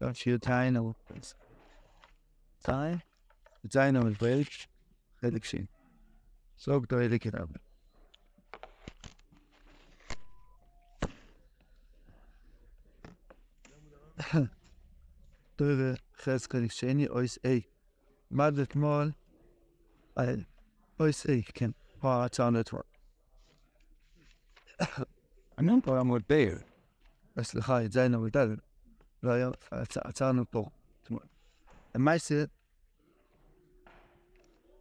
Don't you Welt, hätte ich sehen. Sog da hätte ich aber. Teure שני אויס איי. מד אתמול, אויס איי, כן, פה הצעה נטוורק. אני פה אמור בייר. סליחה, את זה היינו בדל. לא היה, עצרנו פה. למעשה,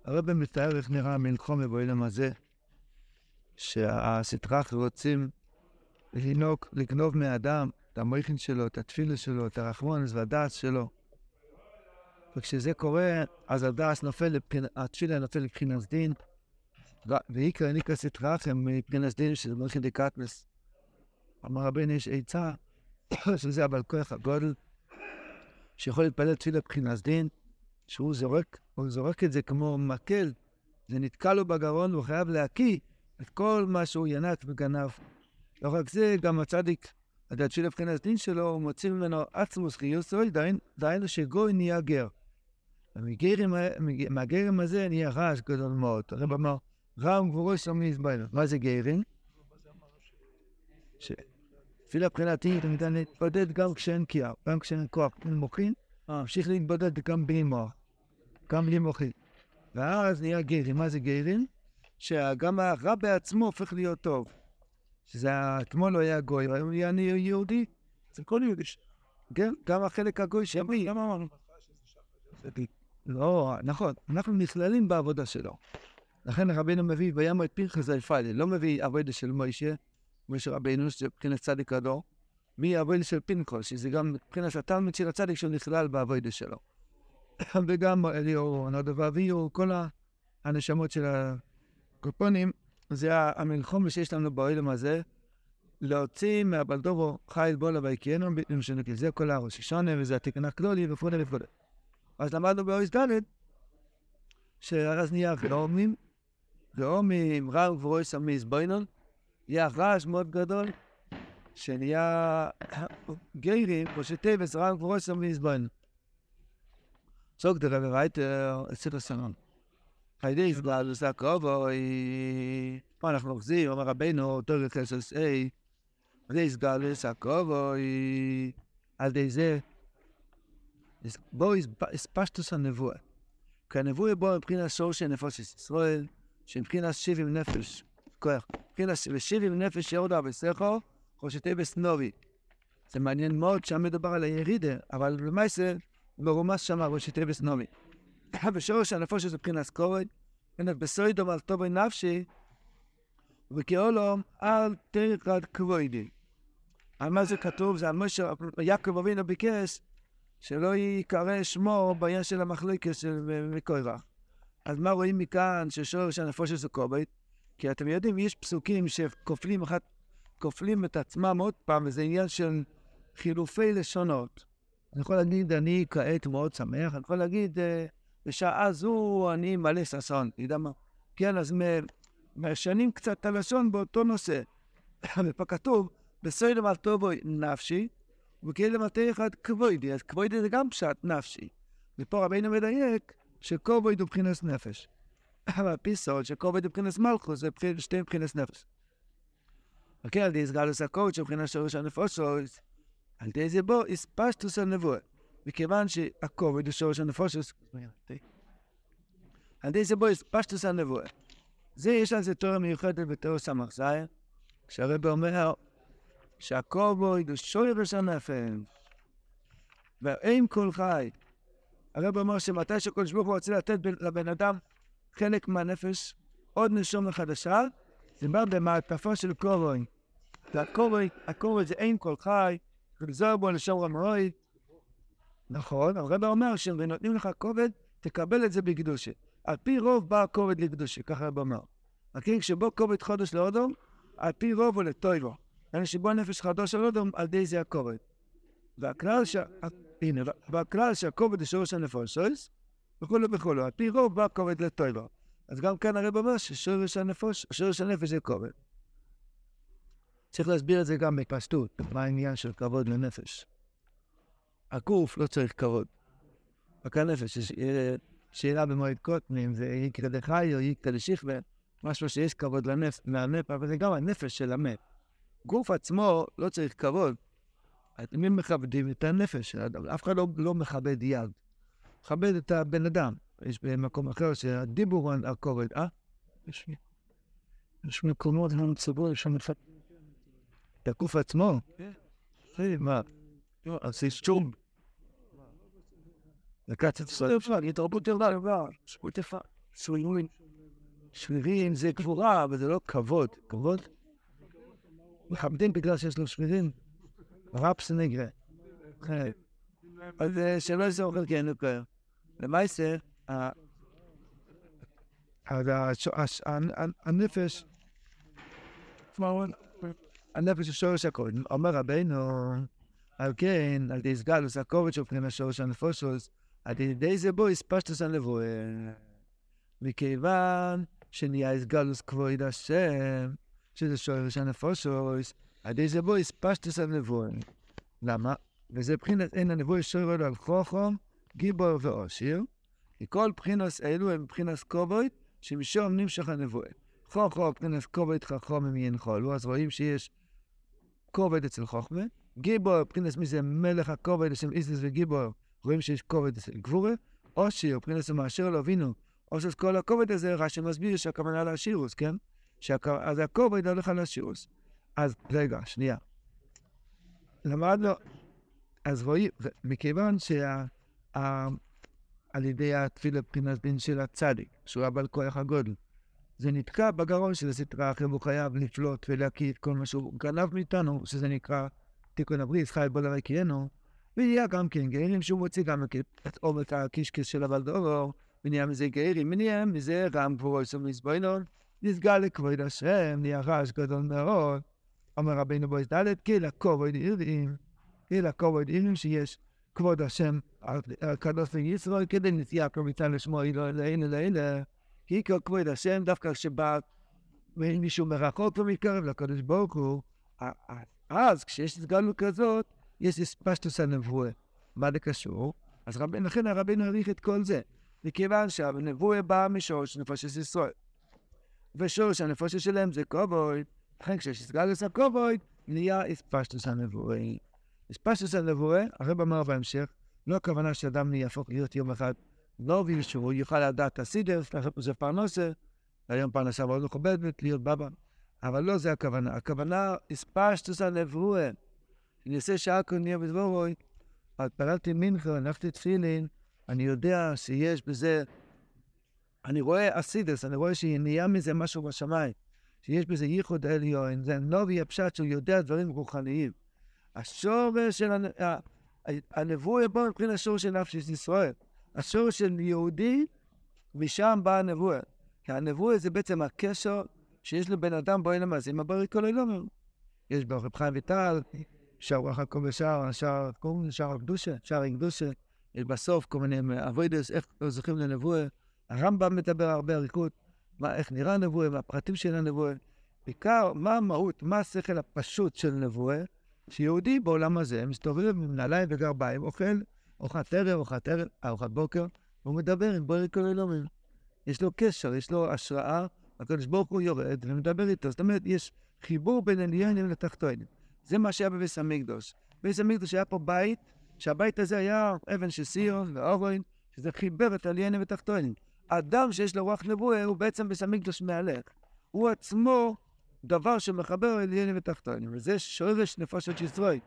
הרב מתאר איך נראה מלחום בעולם הזה, שהסטרח רוצים לנהוג, לגנוב מהאדם את המויכין שלו, את התפילה שלו, את הרחמונס והדעת שלו. וכשזה קורה, אז הדעת נופל, התפילה נופל לבחינת דין, ואיקרא ניקרא סטרחם מבחינת דין שזה מויכין דקטמס. אמר רבינו יש עצה, שזה הבעל כוח הגודל, שיכול להתפלל תפילה מבחינת דין, שהוא זורק, הוא זורק את זה כמו מקל, זה נתקע לו בגרון והוא חייב להקיא את כל מה שהוא ינק וגנב. לא רק זה, גם הצדיק, הדעת של הבחינת דין שלו, הוא מוציא ממנו עצמוס חיוסוי, דהיינו שגוי נהיה גר. מהגרם הזה נהיה רעש גדול מאוד. הרב אמר, רעם גבורו שלום יזביינו. מה זה גרם? תפילה מבחינתי, אתה ניתן להתבודד גם כשאין קיאה, גם כשאין כוח, אין מוחין, ממשיך להתבודד גם בלי מוח, גם בלי מוחין. ואז נהיה גרם. מה זה גרם? שגם הרע בעצמו הופך להיות טוב. שזה אתמול לא היה גוי, היום נהיה יהודי, זה כל יהודי. כן, גם החלק הגוי שמי. למה אמרנו? לא, נכון, אנחנו נכללים בעבודה שלו. לכן רבינו מביא ויאמר את פרחס היפאלי, לא מביא עבודה של מוישה, מוישה רבינו, שזה מבחינת צדיק הדור, מעבודה של פינקול, שזה גם מבחינת התלמיד של הצדיק שהוא נכלל בעבודה שלו. וגם אליאור, נודו ואביהו, כל הנשמות של הקופונים, זה המלחום שיש לנו בעולם הזה, להוציא מהבלדובו חיל בולה ויקיינו, זה כל הראש השונה, וזה התקנה כלולי וכו' וכו'. אז למדנו באויס ד' שאז נהיה גאומים, גאומים רב וגברויס המזבוינון, נהיה רעש מאוד גדול, שנהיה גיירים, כמו שטבס רב וגברויס המזבוינון. סוג דרב רייטר, אצל הסנון. הידי יפגל עושה קרובו, פה אנחנו אוחזים, אומר רבנו, תורת חסוס A, הידי יסגל עושה קרובו, על ידי זה, בו הספשטוס הנבואה. כי הנבואה בו מבחינת שור של נפוש ישראל, שמבחינת שבעים נפש, כוח, מבחינת שבעים נפש ירדה בסכו, חושתי בסנובי. זה מעניין מאוד שם מדובר על הירידה, אבל למעשה, מרומס שמה ראשיתי בסנובי. בשורש הנפוש זה מבחינת קורד, מבחינת בסוידום על טובי נפשי, וכאולום על תרקד כבוידי. על מה זה כתוב? זה על משה, יעקב אבינו ביקש שלא ייקרא שמו בעניין של המחלוקת של מקורח. אז מה רואים מכאן ששורש הנפוש זה קובית? כי אתם יודעים, יש פסוקים שכופלים אחת, כופלים את עצמם עוד פעם, וזה עניין של חילופי לשונות. אני יכול להגיד, אני כעת מאוד שמח, אני יכול להגיד, בשעה זו אני מלא ששון, אתה יודע מה? כן, אז משנים קצת את הלשון באותו נושא. ופה כתוב, בסוידם על טובו נפשי, וכאלה מטה אחד כבוידי, אז כבוידי זה גם פשט נפשי. ופה רבינו מדייק שכבויד הוא מבחינת נפש. שכבויד הוא מבחינת מלכוס, זה שתי מבחינת נפש. וכן, על די סגלוס הקוד שמבחינת שורש הנפושוס, על די זה בו הספשטוס הנבואה. מכיוון שהכובד הוא שורש הנפושוס, על די זה בו הספשטוס הנבואה. זה יש על זה תורה מיוחדת בתור זייר, כשהרב אומר שהכובד הוא שורש הנפש, ואין כל חי. הרב אומר שמתי שקדוש ברוך הוא רוצה לתת לבן אדם חלק מהנפש, עוד נשום חדשה, זה בא במעטפה של כובד. והכובד, הכובד זה אין כל חי, וחזר בו לשם רמרוי. נכון, הרב אומר שנותנים לך כובד, תקבל את זה בקדושה. על פי רוב בא הכובד לקדושה, ככה הרב אומר. כן, כשבוא כובד חודש לאודום, על פי רוב הוא לטויבו. אלא שבו נפש חדוש של אודום, על די זה הכובד. והכלל ש... הנה, והכלל שהכובד הוא שורש הנפושס, וכולו וכולו. על פי רוב בא הכובד לטויבו. אז גם כאן הרב אומר ששורש הנפוש, שורש הנפש זה כובד. צריך להסביר את זה גם בפשטות, מה העניין של כבוד לנפש. הגוף לא צריך כבוד, רק הנפש. יש שאלה במועד קוטנים, זה איקרא דחי או איקרא דשכבה, משהו שיש כבוד לנפש, לנפש, אבל זה גם הנפש של המת. גוף עצמו לא צריך כבוד. מי מכבדים? את הנפש של האדם. אף אחד לא, לא מכבד יד. מכבד את הבן אדם. יש במקום אחר שהדיבור הוא הכובד, אה? יש, יש מקומות לנו ציבור שמכבדים את הגוף עצמו. כן. מה? אז יש שום. לקחת את ישראל, התרבות ירדה לבד, זכות יפה, שרירים. שרירים זה גבורה, אבל זה לא כבוד. כבוד? מכבדים בגלל שיש לו שרירים. רפס נגרה. אז שלא יעשה אוכל כן יותר. למעשה, הנפש, הנפש הוא שורש הכל. אומר רבינו, על כן, על די סגלוס, הכובד של פנימה שורש הנפושוס, על ידי זה בו הספשטוס הנבואה. מכיוון שנהיה הסגלוס כבוד השם, שזה שורש הנפושוס, על ידי זה בו הספשטוס הנבואה. למה? וזה מבחינת אין הנבואה שורש על חוכם, גיבור ואושיר. כי כל בחינוס אלו הם בחינוס כובד, שמשום נמשך הנבואה. חוכו בחינוס כובד חכום הם ינחולו, אז רואים שיש כובד אצל חוכמה. גיבור, מבחינת מי זה מלך הכובד, השם איסס וגיבור, רואים שיש כובד אצל גבורה. עושיר, מבחינת מאשר לא הבינו, עושר כל הכובד הזה, רש"י מסביר שהכוונה לאשירוס, כן? שהכ... אז הכובד הולך על אשירוס. אז רגע, שנייה. למדנו, אז רואים, מכיוון שה... על ידי התפילה מבחינת בין של הצדיק, שהוא הבעל כוח הגודל. זה נתקע בגרון של הסטרה, אחרי הוא חייב לפלוט ולהקיא את כל מה שהוא גנב מאיתנו, שזה נקרא תיקון הבריס, חי בו לרקיינו, ונהיה גם כן גאירים שהוא מוציא גם את עומק הקישקס של הבלדורו, ונהיה מזה גאירים, ונהיה מזה רם של מזבוינון, נסגר לכבוד השם, נהיה רעש גדול מאוד. אומר רבינו בויס ד' כי לכובד עירים, כי לכובד עירים שיש כבוד השם הקדוש לישראל, כדי נטייה לשמו אילו אלוהינו לאלה, כי כבוד השם, דווקא כשבא מישהו מרחוק ומתקרב לקדוש ברוך הוא, אז כשיש הסגלות כזאת, יש אספשטוס הנבואה. מה זה קשור? אז רב, לכן הרבינו העריך את כל זה, מכיוון שהנבואה באה משורש נפושת ישראל. ושורש הנפושת שלהם זה כובד, לכן כשיש הסגלות הכובד, נהיה אספשטוס הנבואה. אספשטוס הנבואה, הרב אמר בהמשך, לא הכוונה שאדם יהפוך להיות יום אחד נובי, שהוא יוכל לדעת הסידר, זה פרנסה, היום פרנסה מאוד מכובדת, להיות בבא. אבל לא זה הכוונה. הכוונה, אספשטוס הנבואה. שעה כל נהיה בדבורוי, התפללתי מנחה, הלכתי תפילין, אני יודע שיש בזה, אני רואה אסידס, אני רואה שנהיה מזה משהו בשמיים, שיש בזה ייחוד עליון, זה נובי הפשט שהוא יודע דברים רוחניים. השורש של הנבואה בו מבחינת השורש של נפש ישראל. השורש של יהודי, משם באה הנבואה. כי הנבואה זה בעצם הקשר שיש לבן אדם בו אין למעשה עם הבריא כל היום. יש ברוך חיים ויטל, שער רוח הכל בשער, שער, קוראים שער הקדושה, שער הקדושה. יש בסוף כל מיני אבוידס, איך לא זוכים לנבואה. הרמב"ם מדבר הרבה אריכות, מה, איך נראה הנבואה, מה הפרטים של הנבואה. בעיקר, מה המהות, מה השכל הפשוט של נבואה, שיהודי בעולם הזה מסתובב עם נעליים וגרביים, אוכל ארוחת ערב, ארוחת ערב, ארוחת בוקר, והוא מדבר עם בורא כל אלוהים. יש לו קשר, יש לו השראה, הקדוש ברוך הוא יורד ומדבר איתו. זאת אומרת, יש חיבור בין עליינים לתחתונים. זה מה שהיה בביס המקדוש. בביס המקדוש היה פה בית, שהבית הזה היה אבן של סיון ואורן, שזה חיבר את עליינים ותחתונים. אדם שיש לו רוח נבואה הוא בעצם ביס המקדוש מהלך. הוא עצמו דבר שמחבר עליינים ותחתונים. וזה שורש נפשות ישראל.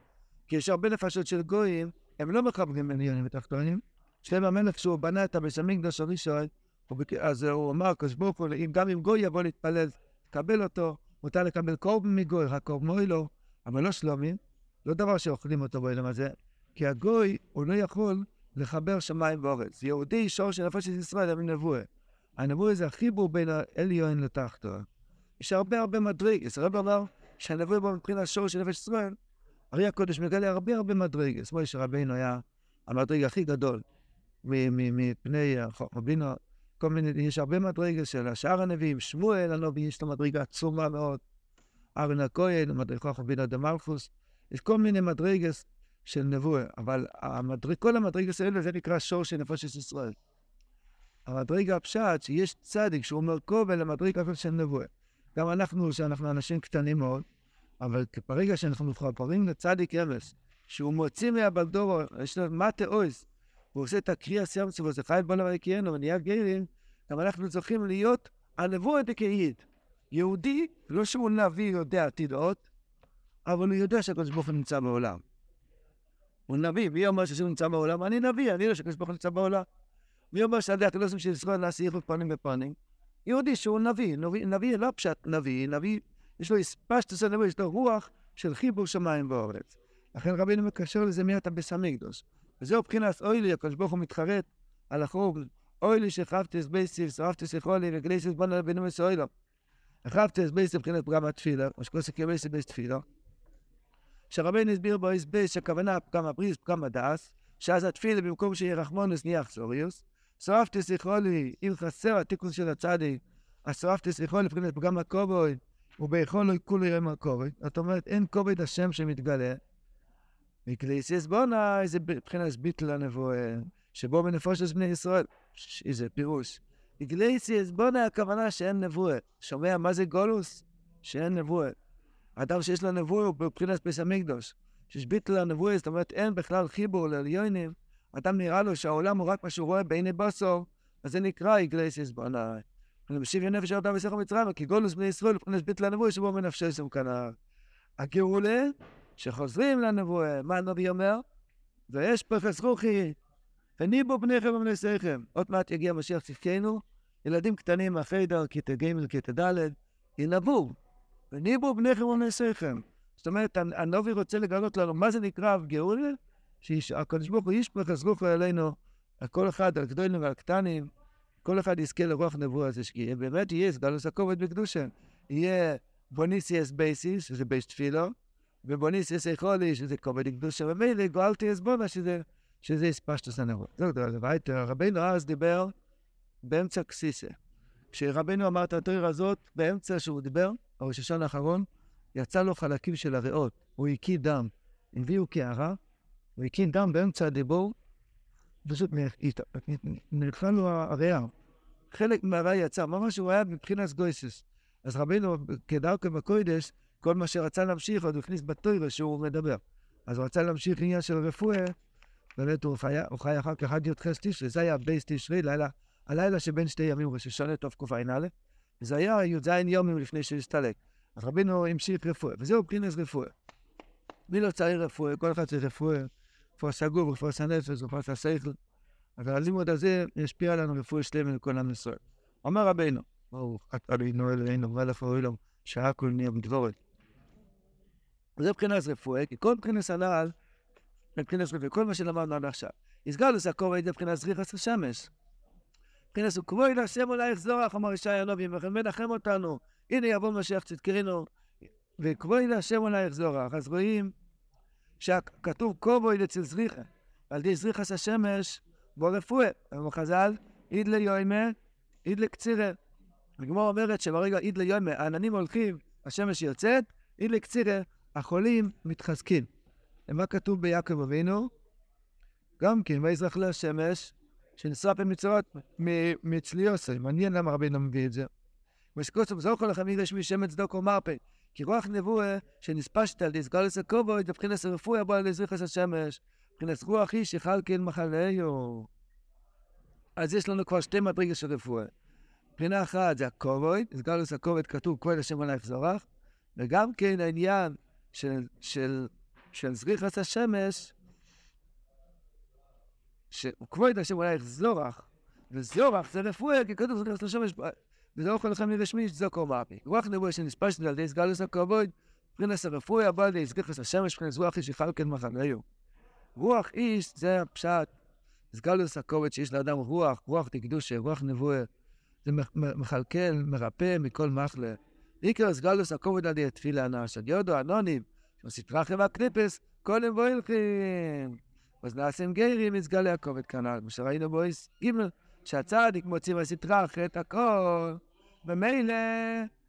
כי יש הרבה נפשות של גויים, הם לא מחברים עליינים ותחתונים. שלם המלך, כשהוא בנה את הביס המקדוש הראשון, אז הוא אמר, הקדוש ברוך הוא, גם אם גוי יבוא להתפלל, תקבל אותו, מותר לקבל קורבן מגוי, רק קורבן מוי לו, אבל לא שלומים, לא דבר שאוכלים אותו בעולם הזה, כי הגוי, הוא לא יכול לחבר שמיים ואורץ. יהודי, שור של נפש של ישראל, הם נבואה. הנבואה זה החיבור בין העליון לתחתו. יש הרבה הרבה מדרגס. הרב אמר שהנבואה בו מבחינת שור של נפש ישראל, הרי הקודש מגלה הרבה הרבה מדרגס. כמו שרבינו היה המדרג הכי גדול מפני רבינו, כל מיני, יש הרבה מדרגס של שאר הנביאים, שמואל הנביא, יש לו מדרגה עצומה מאוד. ארן הכהן, מדריכו חבינו דה מלכוס. יש כל מיני מדרגס של נבואה, אבל המדרג, כל המדרגס האלה זה נקרא שור של נפושת ישראל. המדרגה הפשט, שיש צדיק שהוא מרכוב אל המדרגה של נבואה. גם אנחנו, שאנחנו אנשים קטנים מאוד, אבל ברגע שאנחנו מתחברים לצדיק אמס, שהוא מוציא מהבלדורו, יש לו מטה אויז, והוא עושה את הקריאה סיימת שלו, זה חי בולה ויקיינו, ונהיה גרים, גם אנחנו צריכים להיות הנבואה דקאית. יהודי, לא שהוא נביא יודע עתידות, אבל הוא יודע שהקדוש ברוך הוא נמצא בעולם. הוא נביא, מי אומר שהוא נמצא בעולם? אני נביא, אני יודע שהקדוש ברוך הוא נמצא בעולם. מי אומר שעדי הקדושים של ישראל נעשה יחוד פנים בפנים? יהודי שהוא נביא, נביא, נביא לא פשט נביא, נביא, יש לו פשטוס הנביא, יש לו רוח של חיבור שמיים ואורץ. לכן רבינו מקשר לזה מיד הביס המקדוש. וזהו מבחינת אוי לי, הקדוש ברוך הוא מתחרט על החוג, אוי לי שחרבתס בייסיס, שרבתס יכולי, וגלייסס בונה רבינו מסוילו. החרבתס בייסיס מבחינת פגם התפילה, מה שקוראים כבייסיס בייס תפילה. שרבינו הסביר בו בייס שהכוונה פגם הבריס, פגם הדס, שאז התפילה במקום שיהיה רחמונוס נהיה אכזוריוס. שרפתס יכולי, אם חסר התיקון של הצדיק, אז שרפתס יכולי מבחינת פגם הכובוי, וביכולו כולו יראה מהכובוי. זאת אומרת, אין כובד השם שמתגלה. מקליסיס בונה, זה מבחינת ביטל הנבואה, שבו בנפושת בני ישראל. איזה פירוש. איגלייסיס בונה הכוונה שאין נבואה. שומע מה זה גולוס? שאין נבואה. אדם שיש לו נבואה הוא מבחינת פס המקדוש. שיש ביטל הנבואה, זאת אומרת אין בכלל חיבור לעליונים. אדם נראה לו שהעולם הוא רק מה שהוא רואה בעיני בוסו, אז זה נקרא איגלייסיס בונה. ומשיב ינפש אותם בסכר מצרים, כי גולוס בני ישראל מבחינת ביטל הנבואה שבו מנפשו שם כנר. הגאולה, שחוזרים לנבואה, מה הנביא אומר? ויש פרחס רוחי, וניבו בניכם ובניסיכם. עוד מעט יגיע משיח צדקנו, ילדים קטנים מהחיידר, כיתה ג' כיתה ד', ינבאו, וניבו בניכם ובניסיכם. זאת אומרת, הנובי רוצה לגלות לנו מה זה נקרא גאולה, שהקדוש ברוך הוא ישפך רוחו אלינו, על כל אחד, על גדולים ועל קטנים, כל אחד יזכה לרוח נבואה הזה, שבאמת יהיה סגלוס הכובד בקדושה. יהיה בוניסיאס בייסיס, שזה בייס תפילו, ובוניסיאס איכולי, שזה כובד קדושה, ומילא גואלתי אסבונה, שזה שזה הספשטוס הנבואה. זהו, וייטר, רבינו אז דיבר באמצע קסיסה. כשרבנו אמר את התואר הזאת, באמצע שהוא דיבר, בראש השנה האחרון, יצא לו חלקים של הריאות, הוא הקיא דם. הביאו קערה, הוא הקיא דם באמצע הדיבור, פשוט נלכה לו הריאה. חלק מהריאה יצא, ממש הוא היה מבחינת גויסס. אז רבינו, כדרכו בקוידש, כל מה שרצה להמשיך, עוד הוא הכניס בתוירה שהוא מדבר. אז הוא רצה להמשיך עניין של רפואה, באמת הוא חי, אחר כך עד י"ח תשרי, זה היה בייס תשרי, לילה, הלילה שבין שתי ימים, ראש השונה טוב קע"א, וזה היה י"ז יומים לפני שהסתלק. אז רבינו המשיך רפואה, וזהו פרינס רפואה. מי לא צריך רפואה? כל אחד צריך רפואה, רפואה סגור, רפואה הנפש, רפואה השכל. אבל הלימוד הזה ישפיע עלינו רפואה שלמה לכל עם ישראל. אומר רבינו, ברוך אבינו אלינו מלך העולם, שהכל נהיה בדבורת. וזה מבחינת רפואה, כי כל מבחינת הנעל מבחינת רבי, כל מה שלמדנו עד עכשיו. יסגלוס הכובד מבחינת זריחס השמש. מבחינת הוא כבוד השם אולי יחזור, איך אמר ישי וכן מנחם אותנו. הנה יבוא משיח צדקנו, וכבוד השם אולי יחזור. אז רואים שכתוב כבוד אצל זריחה, ועל ידי זריחס השמש, בו רפואה. אמרו חז"ל, איד ליוימה, איד לקצירה. הגמור אומרת שברגע איד ליוימה, העננים הולכים, השמש יוצאת, איד לקצירה, החולים מתחזקים. ומה כתוב ביעקב אבינו? גם כן, ויזרח לו השמש, שנשרף במצוות מצליוסי. מעניין למה רבינו מביא את זה. ושקוסו זוכו לכם יש משם צדוק ומרפא. כי רוח נבואה שנספשת על ידי סגלס הכובד, מבחינת הרפואה בוא על ידי זריחס השמש. מבחינת רוח איש יחל כן מחלהו. אז יש לנו כבר שתי מדרגות של רפואה. מבחינה אחת זה הכובד, סגלוס הכובד כתוב כבוד השם עלייך זורח, וגם כן העניין של, של של זריחת השמש, שכבוד השם אולי זורח, וזורח זה רפואה, כי כתוב זריחת השמש, וזה לא יכול לכם לרשמיש, זו קורמאפי. רוח נבואה שנספשת על ידי סגלוס הכבוד, פרינס הרפואה הבא ידי זריחת השמש, פרינס רוח איש יחל כן מחנהו. רוח איש זה הפשט, סגלוס הכבוד שיש לאדם רוח, רוח תקדושה, רוח נבואה. זה מכלכל, מרפא מכל מחלה. עיקר סגלוס הכובד על ידי תפילה עד יודו אנונים, וסטרה חברה קליפס, קודם בוילכים. אז נעשים גיירים, יסגלה הכובד כנ"ל. כמו שראינו בויס ג' שהצדיק מוציא מהסטרה את הכל, ומילא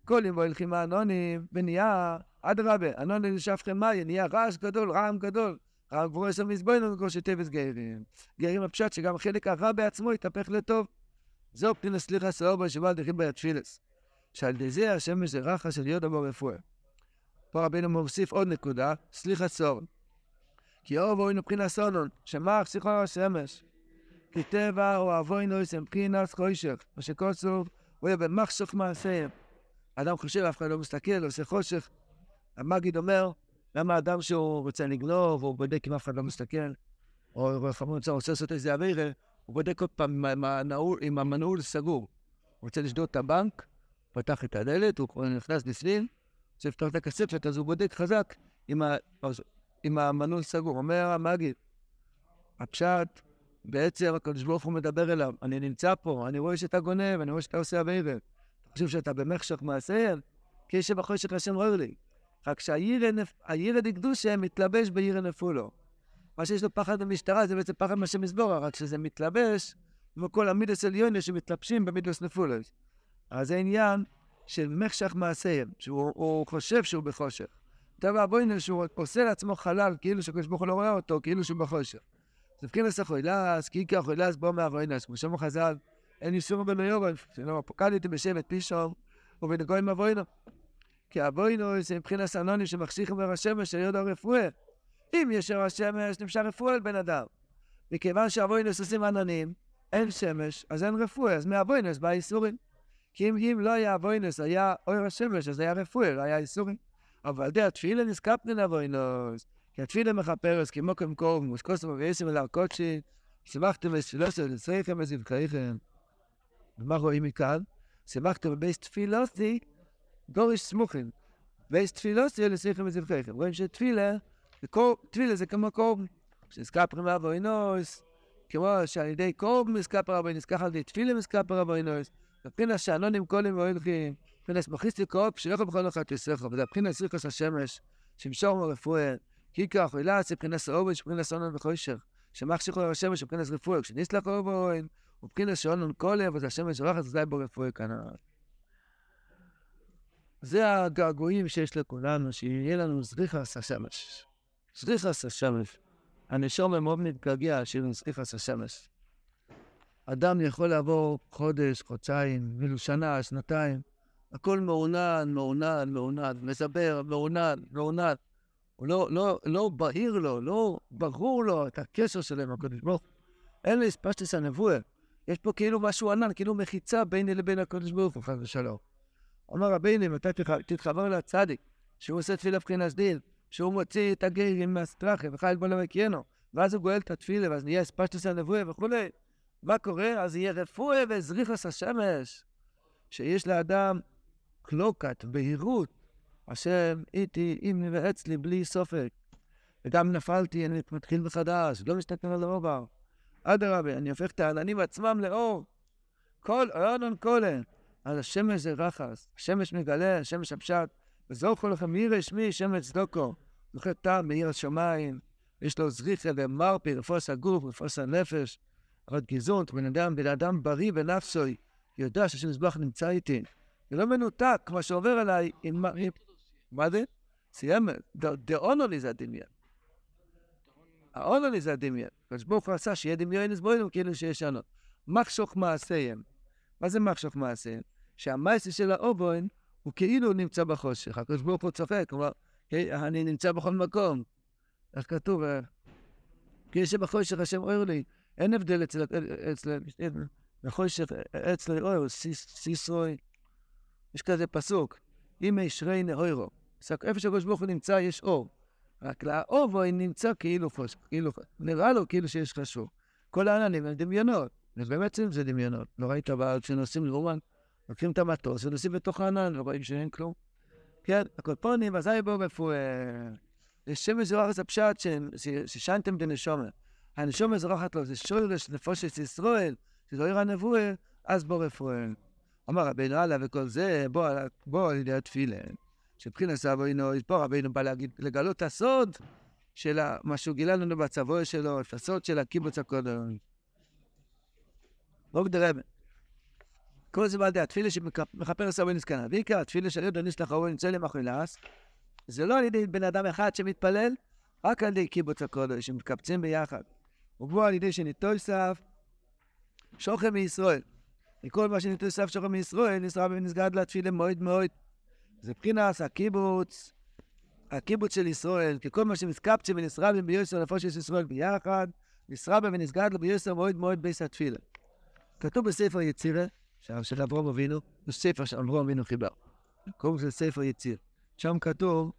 קולים והולכים האנונים, ונהיה, אדרבה, אנונים לשפכם מים, נהיה רעש גדול, רעם גדול. רעם גבוה עשר מזבוינו כמו שטבס גרים. גרים הפשט שגם החלק הרע בעצמו יתהפך לטוב. זהו פנינה סליחה סלובה שבא דרכים ביד תפילס. שעל ידי זה השמש זה רחה של יודו ברפואה. פה רבינו מוסיף עוד נקודה, סליחה סור. כי אור ואוינו מבחינה סונון, שמח שיחו השמש. כי טבע או אבוינו הם מבחינת חושך, מה שקוצוב, הוא יהיה במחשך מעשיהם. אדם חושב, אף אחד לא מסתכל, עושה חושך. המגיד אומר, למה אדם שהוא רוצה לגנוב, הוא בודק אם אף אחד לא מסתכל, או לפעמים הוא רוצה לעשות איזה אווירה, הוא בודק עוד פעם אם המנעול סגור. הוא רוצה לשדוד את הבנק, פתח את הדלת, הוא נכנס בפנים, רוצה לפתוח את הכספת, אז הוא בודק חזק. אם המנעול סגור. אומר המגיד, הפשט, בעצם הקדוש ברוך הוא מדבר אליו, אני נמצא פה, אני רואה שאתה גונב, אני רואה שאתה עושה אווירה. אתה חושב שאתה במחשך מעשיהם? כי יש שבחושך השם רואה לי. רק שהיירא דקדושה מתלבש ביירא נפולו. מה שיש לו פחד במשטרה זה בעצם פחד מהשם יסבורה, רק שזה מתלבש כמו כל המידס עליונה שמתלבשים במידוס נפולוס. אז זה עניין של מחשך מעשיהם, שהוא חושב שהוא בחושך. טבע אבוינו שהוא עושה לעצמו חלל, כאילו שקדוש ברוך הוא לא רואה אותו, כאילו שהוא בחושך. זה פקינס החוילס, כי החוילס בוא מאבוינס, כמו שאומר חז"ל, אין איסור בנו יורן, שלא פוקדתי בשבט פישום ובנגויים אבוינו. כי אבוינו זה מבחינת אנונים שמחשיכים אור השמש על יודו רפואה. אם יש אור השמש, נמשך רפואה על בן אדם. מכיוון שאבוינוס עושים עננים, אין שמש, אז אין רפואה, אז מאבוינוס בא איסורים. כי אם, אם לא היה אבוינוס, היה אור השמש, אז היה רפואה, לא היה איסורים. אבל די התפילה נזקפנן אבוינוס. כי התפילה מכפרס, כמו כמקום, מוסקוסם ובייסם אל הקודשי, שמחתם וספילוסו לצריכם וזבחריכם. ומה רואים מכאן? שמחתם בבייס תפילוסי, דורש סמוכים. בייס תפילוסי לצריכם וזבחריכם. רואים שתפילה, תפילה זה כמו קורבן. שסקפרים אבוינוס, כמו שעל ידי קורבן מסקפר אבוינוס, ככה על ידי תפילה מסקפר אבוינוס. מבחינת שענונים קולים והולכים, מבחינת מכניסטי קורב, שלא בכל אחד תסכו, וזה מבחינת סריכוס השמש, שמשור מרפואה. קיקה אכילה, זה מבחינת סעובד, מבחינת סונן וחוישר. שמחשיך לו השמש, מבחינת רפואה. כשניסלח לו באוהן, מבחינת שעונן קולה, וזה השמש זורחת, אז די בו רפואה כנראה. זה הגעגועים שיש לכולנו, שיהיה לנו זריחס השמש. זריחס השמש. הנשום מאוד מתגעגע שיהיה לנו זריחס השמש. אדם יכול לעבור חודש, חודשיים, אפילו שנה, שנתיים, הכל מעונן, מעונן, מעונן, מסבר, מעונן, מעונן. הוא לא, לא, לא בהיר לו, לא ברור לו את הקשר שלו עם הקדוש ברוך הוא. אין לי ספשטס הנבואה. יש פה כאילו משהו ענן, כאילו מחיצה ביני לבין הקדוש ברוך הוא, חס ושלום. אומר רבינו, אם אתה תתחבר לצדיק, שהוא עושה תפילה מבחינת דין, שהוא מוציא את הגרים מהסטרחה וחי בו למקיינו, ואז הוא גואל את התפילה, ואז נהיה ספשטס הנבואה וכולי. מה קורה? אז יהיה רפואה וזריחס השמש, שיש לאדם קלוקת, בהירות, השם איתי, אימי ואצלי, בלי סופק. וגם נפלתי, אני מתחיל מחדש, לא מסתכל על העובר. אדרבה, אני הופך את העננים עצמם לאור. כל אורנון קולן. אז השמש זה רחס, השמש מגלה, השמש הפשט. וזוכו לכם ירא שמי שמש צדוקו. זוכר טעם בעיר השמיים, יש לו זריחה ומרפי, רפוס הגוף, רפוס הנפש. אבל גזונט, בן אדם, בן אדם בריא בנפשוי, יודע שהשם מזבח נמצא איתי. זה לא מנותק, מה שעובר עליי עם... מה זה? סיים, דאונולי זה הדמיין. האונולי זה הדמיין. הקדוש ברוך הוא עשה שיהיה דמיון לסבוינו כאילו שיש ענות. מחשוך מעשיהם. מה זה מחשוך מעשיהם? שהמייסי של האובוין הוא כאילו נמצא בחושך. הקדוש ברוך הוא צוחק, כלומר, אני נמצא בכל מקום. איך כתוב? כי שבחושך השם אוהר לי. אין הבדל אצל, אצל, בחושך, אצל אוהר, סיסרוי. יש כזה פסוק, אם ישרי נאוירו. איפה שהקדוש ברוך הוא נמצא יש אור. רק לאור נמצא כאילו חושך, כאילו. נראה לו כאילו שיש חשוך. כל העננים הם דמיונות. ובעצם זה דמיונות. לא ראית בארץ שנוסעים לאומן, לוקחים את המטוס ונוסעים בתוך הענן ורואים שאין כלום. כן, הקולפונים, אזי בו רפואה. לשם זרוחת הפשט ששנתם דנשומה. הנשומה זורחת לו, זה שורש נפושת ישראל, שזה עיר הנבואה, אז בו רפואה. אמר רבינו הלאה וכל זה, בוא על ידי התפילה. שבחינת סבוינו, פה רבינו בא להגיד, לגלות את הסוד של מה שהוא גילה לנו בצבוע שלו, את הסוד של הקיבוץ הקודם. בואו דרבה. כל זה בעדי התפילה שמכפר עשר בן נזקנה. בעיקר התפילה של יהודה ניסלח אהרון נצא למחילס, זה לא על ידי בן אדם אחד שמתפלל, רק על ידי קיבוץ הקודש, שמתקבצים ביחד. ובו על ידי שניטוי סף, שוכם מישראל. מכל מה שניטוי סף שוכם מישראל, נשרע ונסגד לתפילה מועד מועד. זה מבחינת הקיבוץ, הקיבוץ של ישראל, כי כל מה שמתקבצים ונסרבים ביוסר נפושת ישראל ביחד, נסרבה ונסגד לו ביוסר מועד מועד בייס התפילה. כתוב בספר יצירה, של אברום אבינו, זה ספר שאברום אבינו חיבר. קוראים לזה ספר יציר. שם כתוב,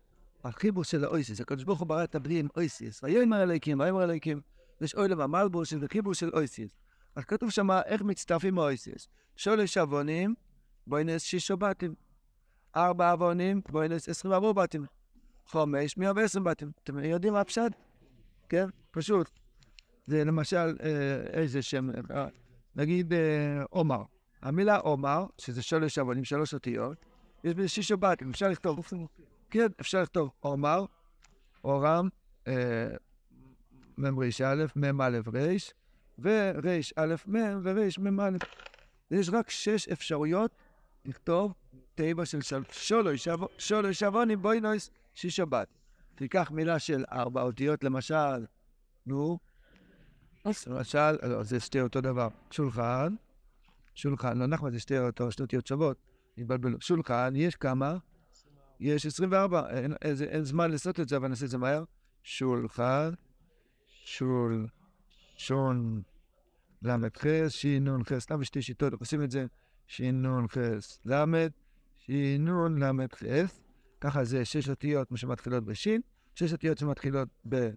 החיבור של האויסיס, הקדוש ברוך הוא ברא את הבריאים אויסיס, ויאמר אלוהיקים, ויאמר אלוהיקים, יש אוילם המלבוש, שזה חיבור של אויסיס. אז כתוב שם איך מצטרפים האויסיס. שולש עוונים, בוינס שישו בתים. ארבע עוונים, בוינס עשרים וארבע בתים. חומש, מאה ועשרים בתים. אתם יודעים מה הפשט? כן? פשוט. זה למשל אה, איזה שם, אה, נגיד אה, עומר. המילה עומר, שזה שולש עוונים, שלוש אותיות, יש בזה שישו בתים, אפשר לכתוב. כן, אפשר לכתוב עומר, אורם, מ"ר א', מ"א ר', ור' א' מ' ור' מ"א. יש רק שש אפשרויות לכתוב תיבה של שולו שבונים בוינויס שישו בת. תיקח מילה של ארבע אותיות, למשל, נו, למשל, לא, זה שתי אותו דבר. שולחן, שולחן, לא נכון, זה שתי אותיות שוות, התבלבלו. שולחן, יש כמה? יש 24, אין, אין, אין זמן לעשות את זה, אבל נעשה את זה מהר. שולחן, שול, שון, ל"ח, ש"נ"ח, סתם בשתי שיטות, עושים את זה, ש"נ"ח, ל', ש"נ, ל"ח, ככה זה שש אותיות שמתחילות בשין, שש אותיות שמתחילות בל',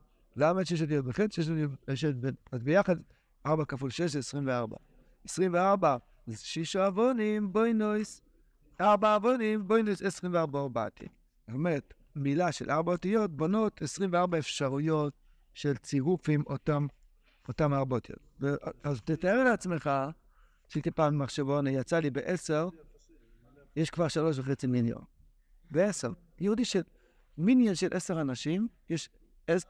שש אותיות בח', שש אותיות בשש, אז ביחד, 4 כפול 6 זה 24. 24 זה שיש עוונים, בואי נויס. ארבע עוונים, בואי נויס 24 ארבעתי. זאת אומרת, מילה של ארבע אותיות בונות 24 אפשרויות של צירוף עם אותם, אותם ארבע אותיות. אז תתאר לעצמך, עשיתי פעם מחשבון, יצא לי בעשר, יש כבר שלוש וחצי מיליון. בעשר. יהודי של, מיניון של עשר אנשים, יש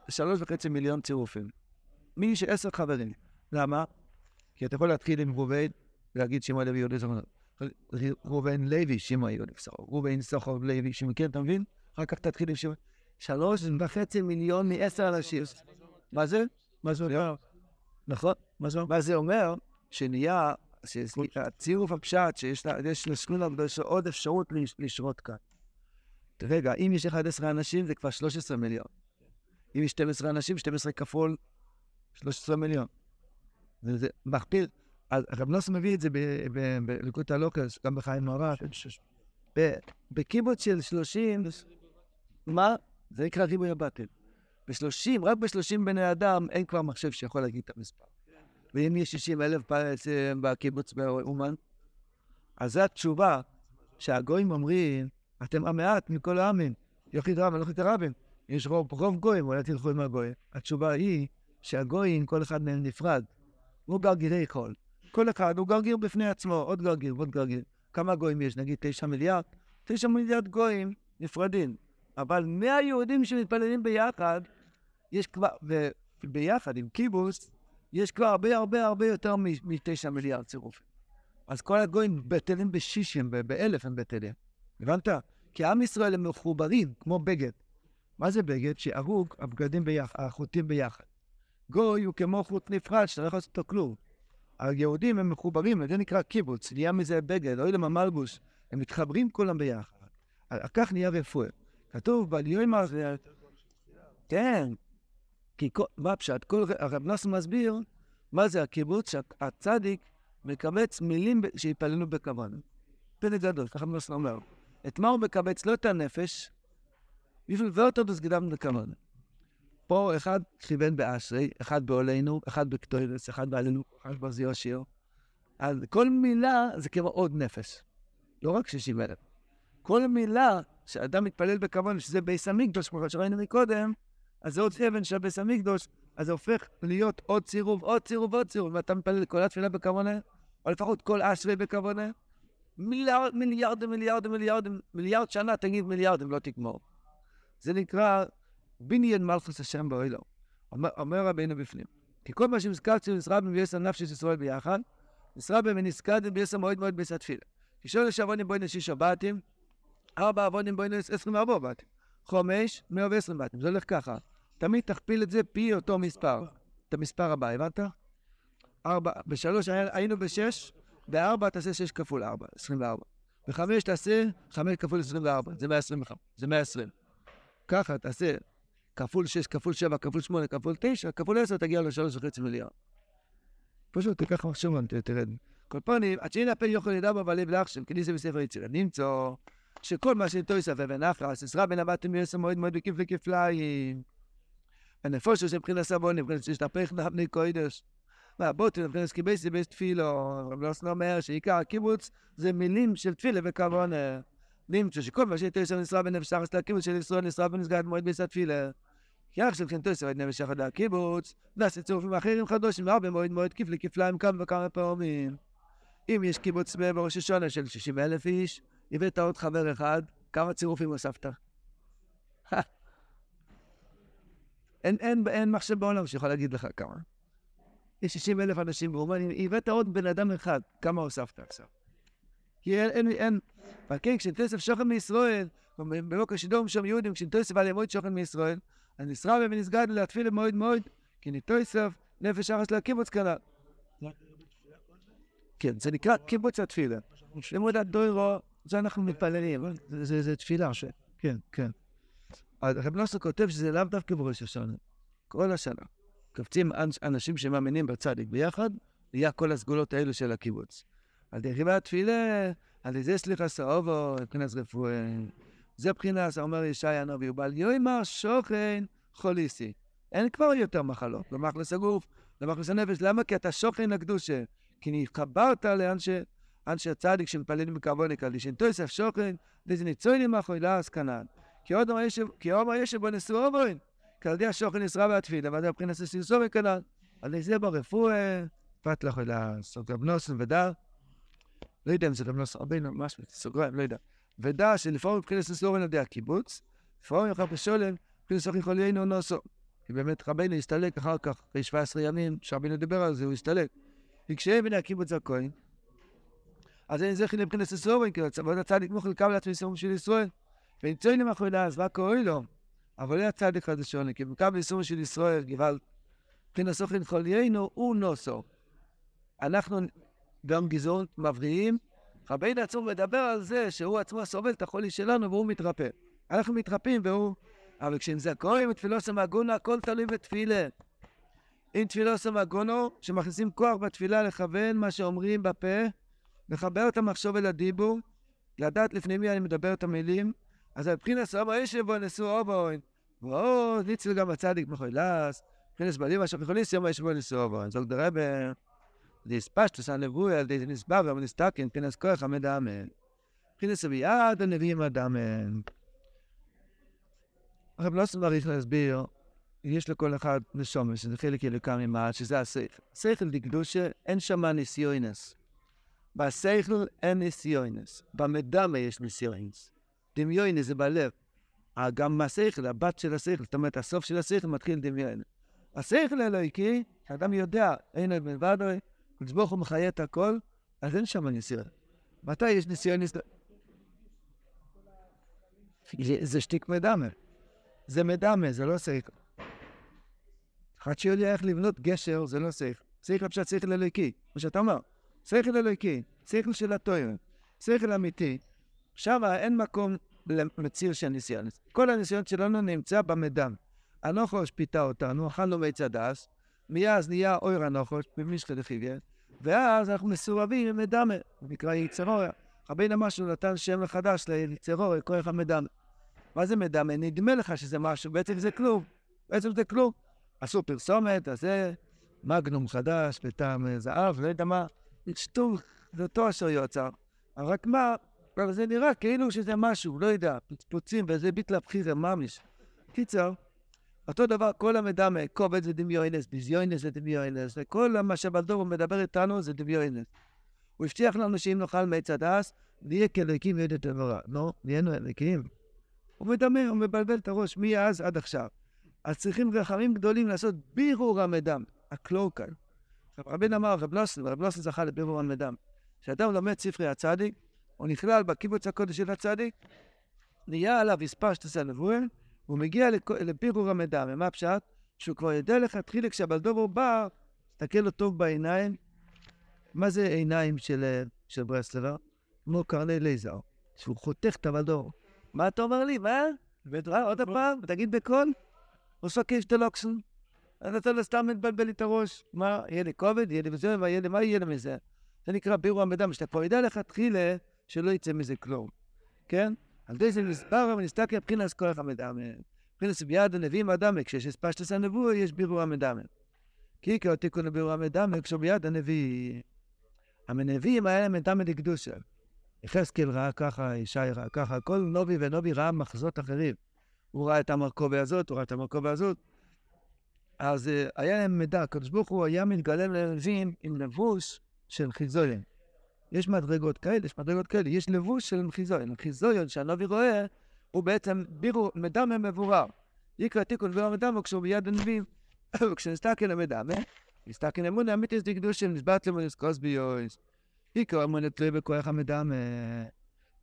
שלוש וחצי מיליון צירופים. מיני של עשר חברים. למה? כי אתה יכול להתחיל עם ראובן, ולהגיד שמעון לוי יהודי זכרונות. ראובן לוי, שמעון יהודי זכרונות. ראובן סוחר לוי, שמכיר, אתה מבין? אחר כך תתחיל עם שמעון. שלוש וחצי מיליון מעשר אנשים. מה זה? מה זה אומר? נכון? מה זה אומר? שנהיה, הצירוף הפשט, שיש הקדושה עוד אפשרות לשרות כאן. רגע, אם יש 11 אנשים זה כבר 13 מיליון. אם יש 12 אנשים, 12 כפול 13 מיליון. וזה מכפיל. אז רב נוסף מביא את זה בליקוד הלוקס, גם בחיים מרק. בקיבוץ של 30, מה? זה נקרא ריבוי הבטל. ב-30, רק ב-30 בני אדם אין כבר מחשב שיכול להגיד את המספר. ואם יש 60 אלף בקיבוץ באומן, אז זו התשובה שהגויים אומרים, אתם המעט מכל העמים, יחיד רב ולא חיד רבים. יש רוב, רוב גויים, אולי תלכו עם הגויים. התשובה היא שהגויים, כל אחד מהם נפרד. הוא גרגירי חול. כל אחד הוא גרגיר בפני עצמו, עוד גרגיר ועוד גרגיר. כמה גויים יש? נגיד תשע מיליארד? תשע מיליארד גויים נפרדים. אבל מאה יהודים שמתפללים ביחד, יש כבר, וביחד עם קיבוץ, יש כבר הרבה הרבה הרבה יותר מתשע מיליארד צירופים. אז כל הגויים בטלים בשישים, באלף הם בטלים. הבנת? כי עם ישראל הם מחוברים, כמו בגד. מה זה בגד? שהרוג, הבגדים ביחד, החוטים ביחד. גוי הוא כמו חוט נפרד, שאתה לא יכול לעשות אותו כלום. היהודים הם מחוברים, זה נקרא קיבוץ, נהיה מזה בגד, אוי למה מלבוש, הם מתחברים כולם ביחד. כך נהיה רפואה. כתוב בליומר, כן, כי כל, מה פשט? הרב נאסר מסביר מה זה הקיבוץ, שהצדיק מקבץ מילים שיפללו בכוונה. פלא גדול, ככה נאסר אומר. את מה הוא מקבץ? לא את הנפש, בשביל ואותו סגידם בכוונה. פה אחד כיוון באשרי, אחד בעולנו, אחד בקטוירס, אחד בעלינו, אחד ברזיו שיר. אז כל מילה זה כמו עוד נפש. לא רק 60 אלף. כל מילה שאדם מתפלל בכוונה, שזה ביס המקדוש, כמו שראינו מקודם, אז זה עוד אבן של ביס המקדוש, אז זה הופך להיות עוד צירוף, עוד צירוף, עוד צירוף, ואתה מתפלל כל התפילה בכוונה, או לפחות כל אשרי בכוונה. מיליארד, מיליארדים, מיליארדים, מיליארדים, מיליארד שנה תגיד מיליארדים, לא תגמור. זה נקרא בניין מלכוס השם באוילו. אומר, אומר רבינו בפנים. כי כל מה שמזכרתי לזרע במביאס הנפש של ישראל ביחד, נסרבה ונסקדם ביסר מאוד מאוד ביסת תפילה. כשולש עוונים בוינס שיש בתים, ארבע עוונים בוינס עשרים וארבע בתים. חומש, מאה ועשרים בתים. זה הולך ככה. תמיד תכפיל את זה פי אותו מספר. את המספר הבא, הבנת? ארבע, בשלוש היינו בשש, בארבע תעשה שש כפול ארבע, עשרים וארבע. בחמש תעשה חמש כפול עשרים וארבע, זה מאה עשרים וחמש, זה מאה עשרים. ככה תעשה כפול שש, כפול שבע, כפול שמונה, כפול תשע, כפול עשר, תגיע לשלוש וחצי מיליארד. פשוט תיקח מחשבון, תרד. כל פנים, עד שאין הפן יוכל לדבר בלב לחשם, כי זה בספר יצירה. נמצא שכל מה שטוי סבב ונחס, עשרה בן הבתם מיוסר מועד מועד בכיף לכפליים. הנפושו שמבחינת סבון, מבחינת שתהפך נבני קוידש. תראה, מבחינת קיבייסי בייס תפילו, רב לוסן אומר שעיקר הקיבוץ זה מילים של תפילה וכוונה. נמצא שכל מה סבב נשרה בנפש שחס לקיבוץ של ישראל נשרה בנסגד מועד בייס התפילה. כי אח של כן סבב נפש שחד לקיבוץ, נעשה צירופים אחרים חדושים, הרבה מועד מועד כיף לכפליים כמה וכמה פעמים. אם יש קיבוץ בראש השונה של 60 אלף איש, הבאת עוד חבר אחד, כמה צירופים הוספת? אין, אין, אין מחשב בעולם שיכול להגיד לך כמה. יש 60 אלף אנשים ברומניה, הבאת עוד בן אדם אחד, כמה הוספת עכשיו? כי אין, אין, אין. ועל כן, כשנתוסף שוכן מישראל, בבוקר שידור שם יהודים, כשנתוסף על ימוד שוכן מישראל, אז נסרב ונסגד להתפיל למועד מועד, כי נתוסף נפש אחס להקיבוץ כנ"ל. כן, זה נקרא קיבוץ התפילה. לימוד הדוירו, זה אנחנו מתפללים, זה תפילה ש... כן, כן. רב נוסר כותב שזה לאו דווקא בראש השנה, כל השנה. קופצים אנשים שמאמינים בצדיק ביחד, נהיה כל הסגולות האלו של הקיבוץ. על ידי חיבה התפילה, על ידי סליחה סאובו, מבחינת רפואה. זה מבחינת, אומר ישי הנביא, ובל יאמר שוכן חוליסי. אין כבר יותר מחלות, למחלס הגוף, למחלס הנפש. למה? כי אתה שוכן לקדושה. כי נתחברת לאנשי אנשי הצדיק שמתפללים בכבוד לקדישין. תוסף שוכן, לזה ניצוינים מאחורי לאס כנען. כי עומר ישב בו נשוא עוברין. כלדי השוכן נשרה והתפילה, ועד הבחינת סרסורי כנען. על זה ברפואה, פת לך לעשות רב נוסן ודר. לא יודע אם זה רב נוסן, רבינו, משהו, סוגריים, לא יודע. ודע שלפעמים מבחינת סרסורי על ידי הקיבוץ, לפעמים אחר בשולם, מבחינת סוכי חוליינו נוסו. כי באמת רבינו הסתלק אחר כך, אחרי 17 ימים, שרבינו דיבר על זה, הוא הסתלק. וכשהם בני הקיבוץ הכהן, אז אין זכי לבחינת ססורים, כי הצוות הצדיק מוכל קבל לעצמי סיום של ישראל. ונמצאים למאחורי דאז, מה קורה לו? אבל לא הצדיק חדשון, כי בקבל סיום של ישראל, גבל, מבחינת סוכן חוליינו, הוא נוסו. אנחנו גם גזעון מבריאים, רבינו עצמו מדבר על זה שהוא עצמו סובל את החולי שלנו והוא מתרפא. אנחנו מתרפאים והוא... אבל כשנזכורים את תפילוסו מהגונו, הכל תלוי בתפילה. אם תפילוסו מהגונו, שמכניסים כוח בתפילה לכוון מה שאומרים בפה, לחבר את המחשוב אל הדיבור, לדעת לפני מי אני מדבר את המילים, אז מבחינת סבא ישב בו נשוא אובוין, ועוד ניצל גם הצדיק מחוילס, מבחינת בלים אשר יכולים סיימה ישב בו נשוא אובוין. זאת דרבה, דיס פשטוס הנבואי על די נסבר ונסתקן, מבחינת כוח המדאמן. מבחינת סביעת הנביאים הדאמן. הרב לא צריך להסביר, יש לכל אחד נשומת, שזה חלק ילוקה ממעט, שזה השכל. שכל דקדושה, אין שמה ניסיונס. בשכל אין ניסיונס, במדמה יש ניסיונס. דמיונס זה בלב. גם מהשכל, הבת של השכל, זאת אומרת, הסוף של השכל מתחיל דמיון. השכל האלוהיקי, האדם יודע, אין עוד מלבד, קדוש ברוך הוא מחיה את הכל, אז אין שם ניסיון. מתי יש ניסיונס? זה שטיק מדמה. זה מדמה, זה לא שכל. אחד שיודע איך לבנות גשר, זה לא שכל. שכל פשוט שכל אלוהיקי, מה שאתה אומר. שכל אלוהיקי, שכל של התואר, שכל אמיתי, שם אין מקום למציר של ניסיון. כל הניסיון שלנו נמצא במדם. הנוחוש פיתה אותנו, אכלנו מעץ הדס, מאז נהיה אויר הנוחוש, במשחא דחיביה, ואז אנחנו מסורבים עם מדמה, נקרא יצרוריה. רבינו משהו נתן שם חדש ליצרוריה, כוח המדמה. מה זה מדמה? נדמה לך שזה משהו, בעצם זה כלום. בעצם זה כלום. עשו פרסומת, אז זה מגנום חדש, בטעם זהב, לא יודע מה. שטוב, זה אותו אשר יוצר. רק מה, אבל זה נראה כאילו שזה משהו, לא יודע, פצפוצים וזה ביטל הבחירה ממש. קיצר, אותו דבר, כל המידע מקובץ זה דמיונות, ביזיונות זה דמיונות, וכל מה שבדור מדבר איתנו זה דמיונות. הוא הבטיח לנו שאם נאכל מעץ הדעת, נהיה כאלוקים יודעי טוב ורע. לא, נהיינו אלוקים. הוא מדמה, הוא מבלבל את הראש מאז עד עכשיו. אז צריכים רחמים גדולים לעשות בירור המדם, הקלוקל. רבינו אמר, רב נוסן, רב נוסן זכה לבירור המדם. כשאדם לומד ספרי הצדיק, הוא נכלל בקיבוץ הקודש של הצדיק, נהיה עליו הספשטוס הנבואה, והוא מגיע לבירור המדם. ומה הפשט? שהוא כבר יודע לכתחילה כשהבלדובר בא, תסתכל לו טוב בעיניים. מה זה עיניים של, של ברסלבר? כמו קרני לייזר, שהוא חותך את הבלדובר. מה אתה אומר לי? מה? עוד פעם, תגיד בקול. עושה קישטלוקסון. אז אתה סתם מבלבל לי את הראש. מה, יהיה לי כובד, יהיה לי וזה, מה יהיה לי, מזה? זה נקרא בירור המדם, שאתה כבר יודע לכתחילה שלא יצא מזה כלום, כן? על ידי זה נסבר ונסתכל מבחינת כוח המדם. מבחינת ביד הנביאים אדם, כשיש אספשטס הנבוא, יש בירור המדם. כי עיקר תיקון לבירור המדם, כשביד הנביא. המנביאים היה להם מדם לקדושה. יחזקאל ראה ככה, ישי ראה ככה, כל נובי ונובי ראה מחזות אחרים. הוא ראה את המרכובה הזאת, הוא ראה את המרכובה הזאת. אז uh, היה להם מידע, הקדוש ברוך הוא היה מתגלם לנביאים עם לבוש של חיזויון. יש מדרגות כאלה, יש מדרגות כאלה, יש לבוש של חיזויון. החיזויון שהנביא רואה, הוא בעצם בירו, מידע מבורר. יקרא תיקון בירור מדמה כשהוא ביד הנביאים. וכשנסתכל למדמה, נסתכל אמונה אמיתיס דקדושים, נסבט למונס קוסביוס. יקרא אמונה תלוי בכוח המדמה.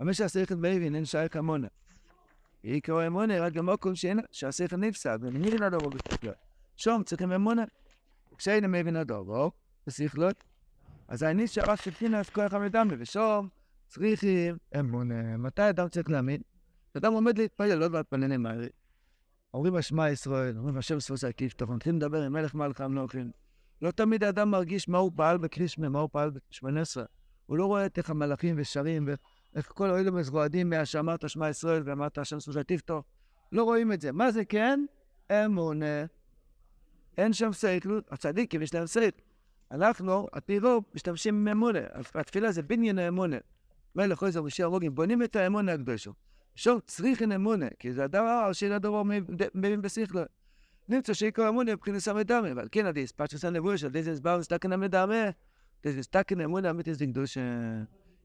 אבל שהשכל מבין, אין שייך אמונה. יקרא אמונה רק במקום שהשכל נפסק, ונמירים לדורו בשכלות. שום צריכים אמונה. כשאין מבין הדורו, בשכלות, אז אני שרק שבחינס כוח המדמה, ושום צריכים אמונה. מתי אדם צריך להאמין? כשאדם עומד להתפלל, לא דבר פנני מהרי. אומרים אשמע ישראל, אומרים השם ספוסי כיפתח, מתחילים לדבר עם מלך מלך המלוכים. לא תמיד האדם מרגיש מה הוא פעל בקרישמה, מה הוא פעל בשמונה עשרה. הוא לא רואה את איך המלאכים ושרים, ואיך כל האלו מזרועדים מהשאמרת שמע ישראל ואמרת השם ספוסי תפתח. לא רואים את זה. מה זה כן? אמונה. אין שם שכל, הצדיקים יש להם שכל. אנחנו, על פי רוב, משתמשים עם אמונה. התפילה זה בניין האמונה. מלך חוזר ושיע רוגים, בונים את האמונה הקדושו. שור צריכן אמונה, כי זה הדבר של הדבר מבין בשכלו. נמצא שיקרא אמונה מבחינת המדמה, אבל כן, עדי הספת שעשה נבואה של דזה הסבר וסתקן המדמה, דזה הסתקן אמונה אמיתיס דקדוש,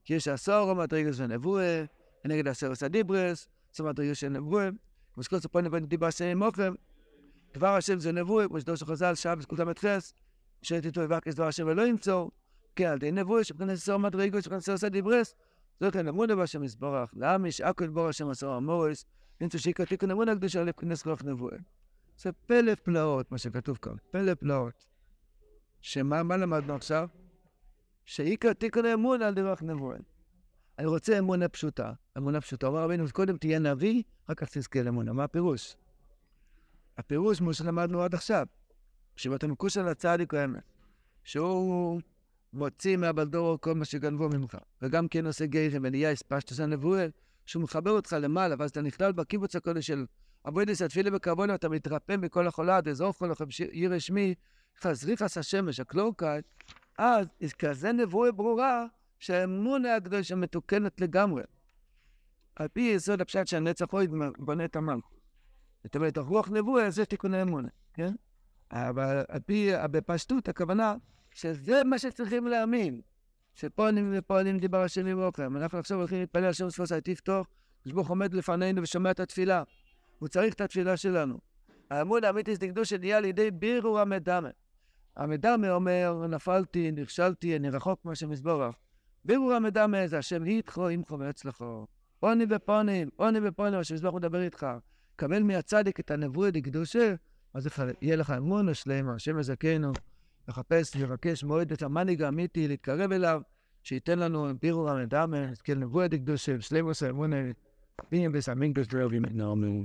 כי יש עשור מדרגה של נבואה, נגד עשר עשה דיברס, עשר מדרגה של נבואה, ומסקול ספון לבן דיבר השם מוכם, דבר השם זה נבואה, כמו שדור של חז"ל, שעה בזכות המתחס, שאת איתו יבקש דבר השם ולא ימצוא, כן, על די נבואה, שבחינת עשר מדרגה, שבחינת עשר עשה דיברס, זאת כן אמונה בהשם יסברך, להמיש אקו ידבור השם עשור המורס, נמצא שיקרא תיקון אמונה הקדושה לבכנס כוח נבואה. זה פלא פלאות, מה שכתוב כאן, פלא פלאות. שמה מה למדנו עכשיו? שעיקר תיקון אמונה על דרך נבואה. אני רוצה אמונה פשוטה, אמונה פשוטה. אומר רבינו, קודם תהיה נביא, אחר כך תזכה לאמונה. מה הפירוש? הפירוש, כמו שלמדנו עד עכשיו, שבאתה מקוש על הצדיק האמת, שהוא מוציא מהבלדורו כל מה שגנבו ממך, וגם כן עושה גיירים ונהיה הספשטוס הנבואה, שהוא מחבר אותך למעלה, ואז אתה נכלל בקיבוץ הקודש של אבוידס התפילה בקרבונה, אתה מתרפא מכל החולה, דזור כל עיר שמי, חזריחס השמש, הקלורקאי, אז כזה נבואה ברורה, שהאמונה הקדושה מתוקנת לגמרי. על פי יסוד הפשט שהנצח אוהד בונה את המלכות. זאת אומרת, הרוח נבואה זה תיקון האמונה, כן? אבל על פי, בפשטות, הכוונה שזה מה שצריכים להאמין. שפועלים ופועלים דיבר השם ממוכם. אנחנו עכשיו הולכים להתפלל על שם ספוסי תפתוח, כשברוך עומד לפנינו ושומע את התפילה. הוא צריך את התפילה שלנו. האמון האמיתי זה קדוש שנהיה על ידי בירור המדמה. המדמה אומר, נפלתי, נכשלתי, אני רחוק מהשם יסבורך. בירור המדמה זה השם איתכו, עמכו ואצלכו. פונים ופונים, פונים ופונים, השם יסבורך מדבר איתך. קבל מהצדיק את הנבואה דקדושה, אז יהיה לך אמון השלמה, השם יזכנו. לחפש, לבקש מועד את המנהיג האמיתי, להתקרב אליו, שייתן לנו בירור המדמה, נזכה לנבואה דקדושה, שלמוס האמונה, בים בסמינגוס דרבים, נאמנו.